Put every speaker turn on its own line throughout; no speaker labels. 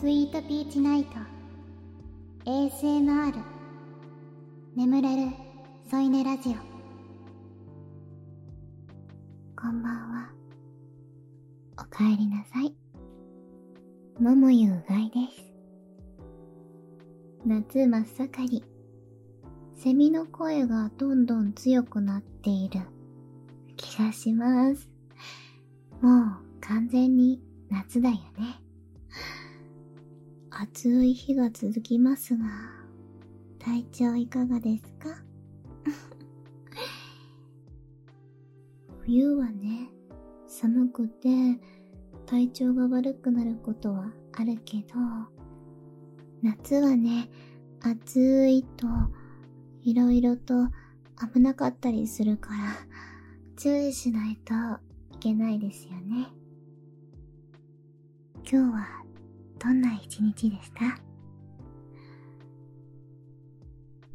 スイートピーチナイト。ASMR 眠れる。添い寝ラジオ。こんばんは。おかえりなさい。桃ゆうがいです。夏真っ盛り。セミの声がどんどん強くなっている。気がします。もう完全に夏だよね。暑い日が続きますが体調いかがですか？冬はね寒くて体調が悪くなることはあるけど夏はね暑いといろいろと危なかったりするから注意しないといけないですよね。今日はどんな一日でした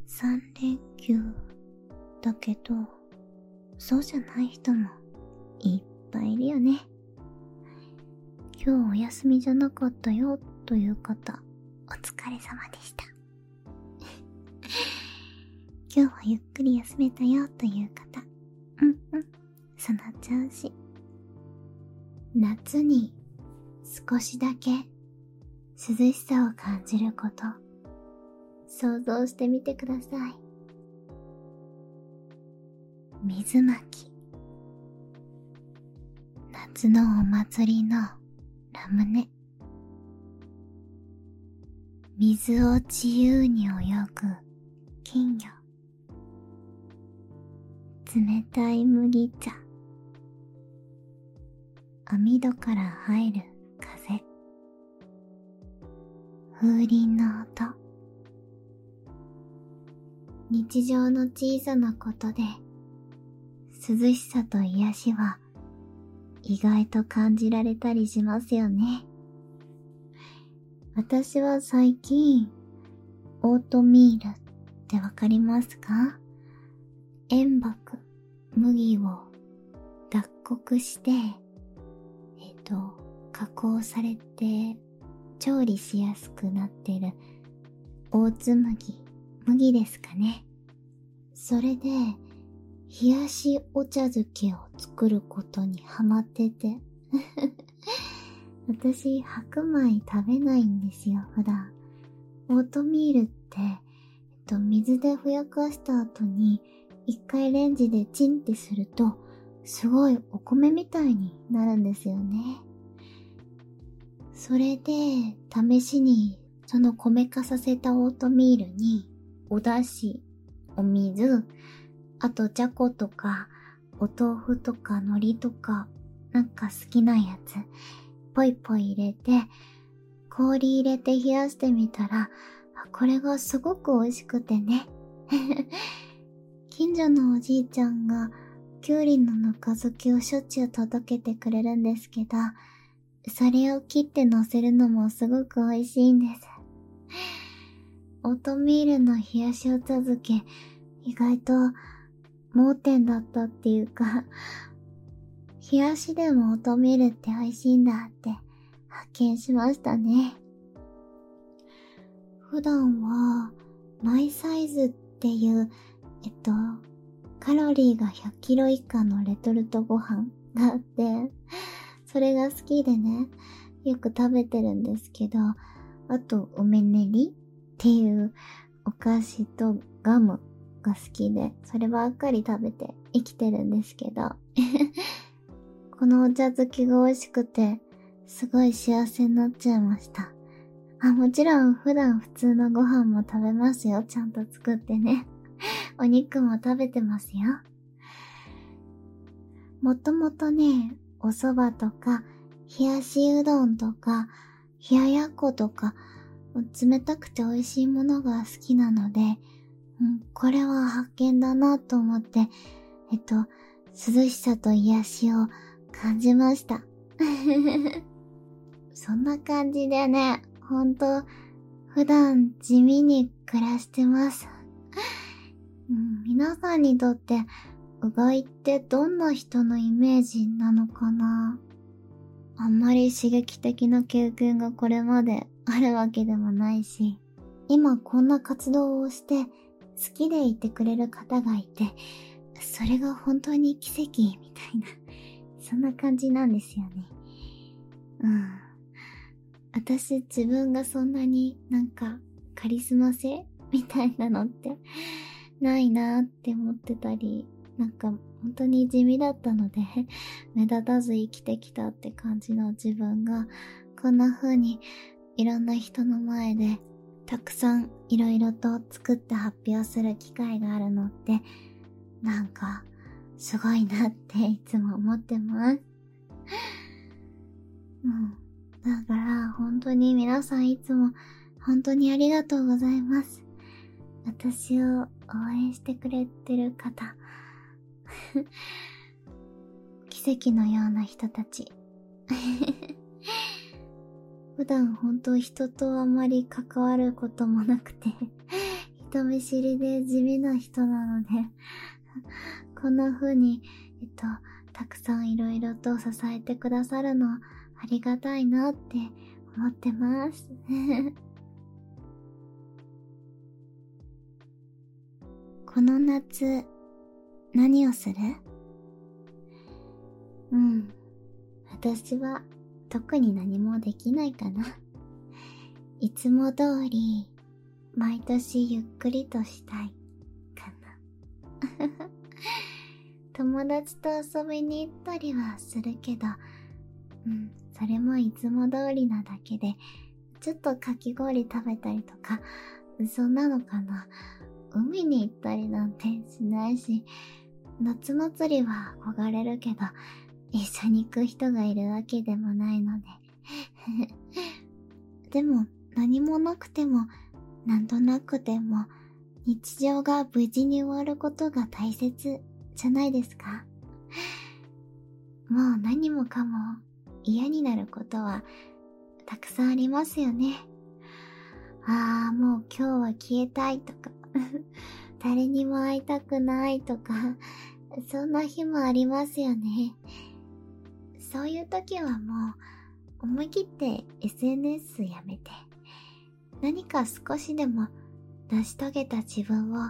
?3 連休だけどそうじゃない人もいっぱいいるよね。今日お休みじゃなかったよという方お疲れ様でした。今日はゆっくり休めたよという方うんうん。その調子。夏に少しだけ涼しさを感じること。想像してみてください。水まき。夏のお祭りのラムネ。水を自由に泳ぐ金魚。冷たい麦茶。網戸から入る風鈴の音。日常の小さなことで涼しさと癒しは意外と感じられたりしますよね。私は最近オートミールってわかりますか？塩爆麦を脱穀してえっ、と加工されて調理しやすくなってる。オーツ麦麦ですかね。それで冷やしお茶漬けを作ることにハマってて。私白米食べないんですよ普段。オートミールって、えっと、水でふやかした後に一回レンジでチンってするとすごいお米みたいになるんですよね。それで試しにその米化させたオートミールにお出汁お水あとじゃことかお豆腐とか海苔とかなんか好きなやつぽいぽい入れて氷入れて冷やしてみたらこれがすごく美味しくてね。近所のおじいちゃんがきゅうりのぬか漬けをしょっちゅう届けてくれるんですけどそれを切って乗せるのもすごく美味しいんですオートミールの冷やしお茶漬け意外と盲点だったっていうか冷やしでもオートミールって美味しいんだって発見しましたね。普段はマイサイズっていう、えっと、カロリーが100キロ以下のレトルトご飯があって、それが好きでね、よく食べてるんですけど、あと、梅練りっていうお菓子とガムが好きで、そればっかり食べて生きてるんですけど、このお茶漬けが美味しくて、すごい幸せになっちゃいました。あ、もちろん普段普通のご飯も食べますよ。ちゃんと作ってね。お肉も食べてますよ。もともとね、お蕎麦とか、冷やしうどんとか、冷ややっことか、冷たくて美味しいものが好きなので、うん、これは発見だなと思って、えっと、涼しさと癒しを感じました。そんな感じでね、ほんと、普段地味に暮らしてます。うん、皆さんにとって、うがいってどんな人のイメージなのかな？あんまり刺激的な経験がこれまであるわけでもないし、今こんな活動をして好きでいてくれる方がいて、それが本当に奇跡みたいな、そんな感じなんですよね。うん。私自分がそんなになんかカリスマ性みたいなのってないなって思ってたり、なんか本当に地味だったので 目立たず生きてきたって感じの自分がこんな風にいろんな人の前でたくさんいろいろと作って発表する機会があるのってなんかすごいなっていつも思ってます。う。だから本当に皆さんいつも本当にありがとうございます。私を応援してくれてる方。奇跡のような人たち。普段本当人とあまり関わることもなくて人見知りで地味な人なので こんな風に、えっと、たくさんいろいろと支えてくださるのありがたいなって思ってますこの夏、何をする？うん。私は特に何もできないかな。いつも通り、毎年ゆっくりとしたいかな。友達と遊びに行ったりはするけど、うん、それもいつも通りなだけで、ちょっとかき氷食べたりとか、そんなのかな。海に行ったりなんてしないし、夏祭りは憧れるけど、一緒に行く人がいるわけでもないので。でも、何もなくても、なんとなくても、日常が無事に終わることが大切じゃないですかもう何もかも嫌になることはたくさんありますよね。ああ、もう今日は消えたいとか誰にも会いたくないとか、そんな日もありますよね。そういう時はもう、思い切って SNS やめて、何か少しでも成し遂げた自分を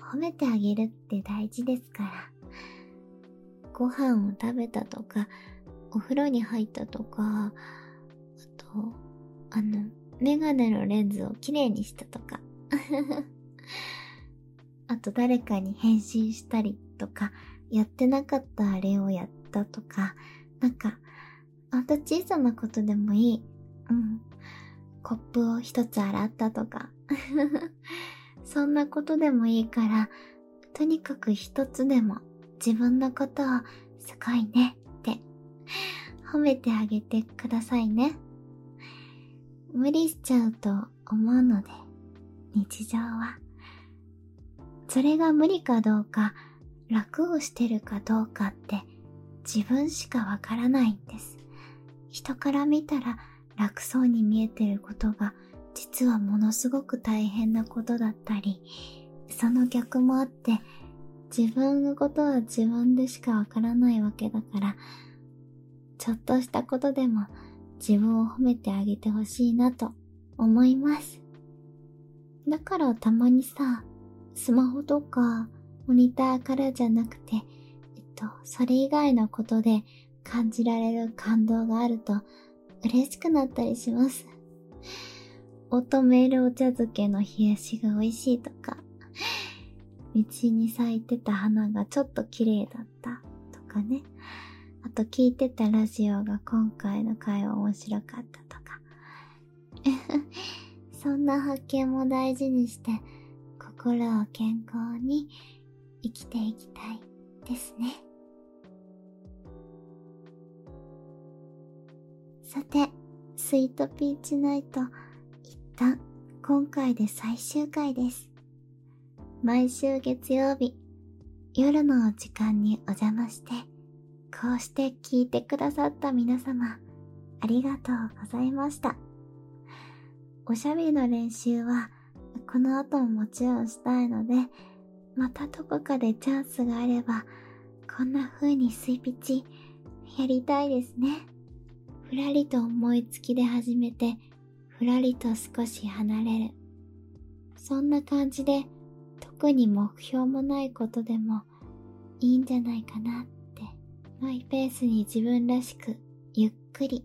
褒めてあげるって大事ですから。ご飯を食べたとか、お風呂に入ったとか、あと、あの、メガネのレンズをきれいにしたとか。あと誰かに返信したりとか、やってなかったあれをやったとか、なんか、あと小さなことでもいい。うん。コップを一つ洗ったとか。そんなことでもいいから、とにかく一つでも自分のことをすごいねって褒めてあげてくださいね。無理しちゃうと思うので、日常は。それが無理かどうか、楽をしてるかどうかって自分しかわからないんです。人から見たら楽そうに見えてることが実はものすごく大変なことだったり、その逆もあって自分のことは自分でしかわからないわけだから、ちょっとしたことでも自分を褒めてあげてほしいなと思います。だからたまにさ、スマホとかモニターからじゃなくて、えっと、それ以外のことで感じられる感動があると嬉しくなったりします。オートメールお茶漬けの冷やしが美味しいとか、道に咲いてた花がちょっと綺麗だったとかね。あと聞いてたラジオが今回の回は面白かったとか。そんな発見も大事にして心を健康に生きていきたいですね。さて、スイートピーチナイト、一旦今回で最終回です。毎週月曜日、夜の時間にお邪魔して、こうして聞いてくださった皆様、ありがとうございました。おしゃべりの練習はこの後ももちろんしたいので、またどこかでチャンスがあれば、こんな風にスイピチやりたいですね。ふらりと思いつきで始めて、ふらりと少し離れる。そんな感じで、特に目標もないことでもいいんじゃないかなって、マイペースに自分らしく、ゆっくり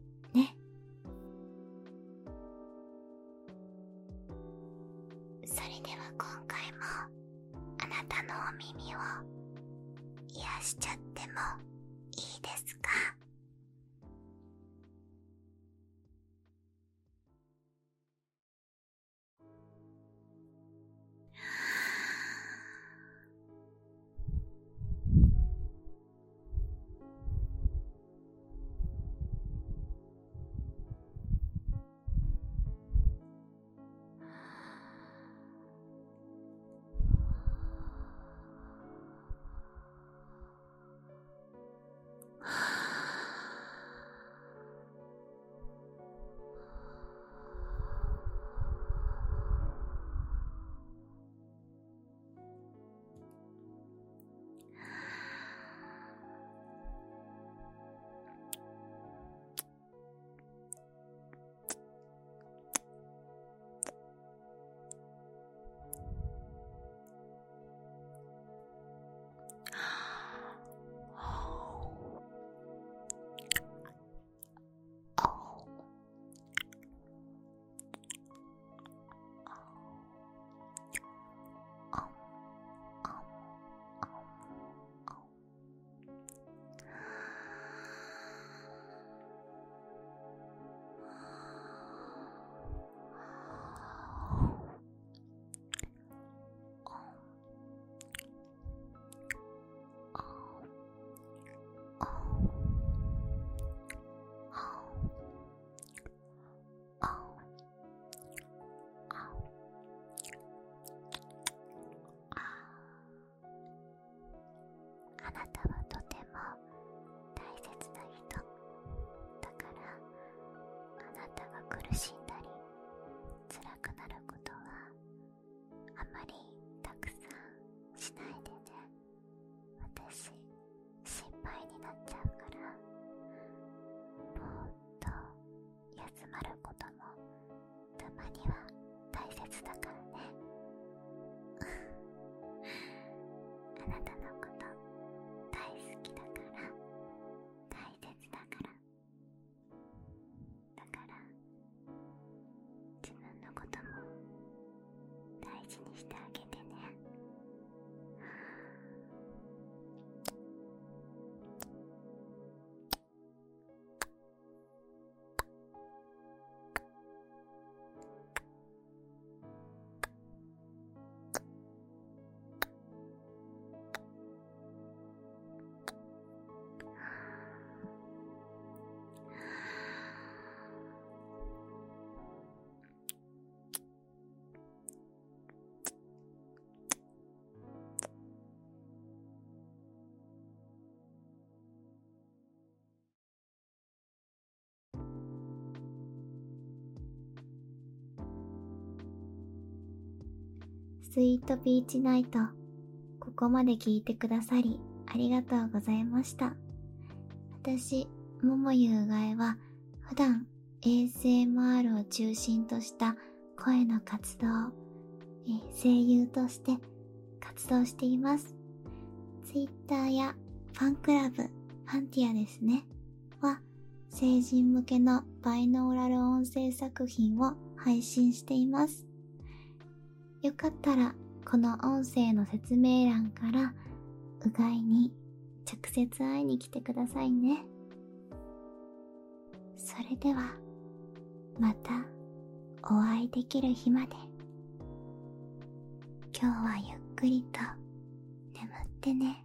スイートビーチナイトここまで聞いてくださりありがとうございました私桃ゆうがえは普段 ASMR を中心とした声の活動、え声優として活動しています。Twitter やファンクラブ、ファンティアですね、は成人向けのバイノーラル音声作品を配信しています。よかったらこの音声の説明欄からうがいに直接会いに来てくださいね。それではまたお会いできる日まで今日はゆっくりと眠ってね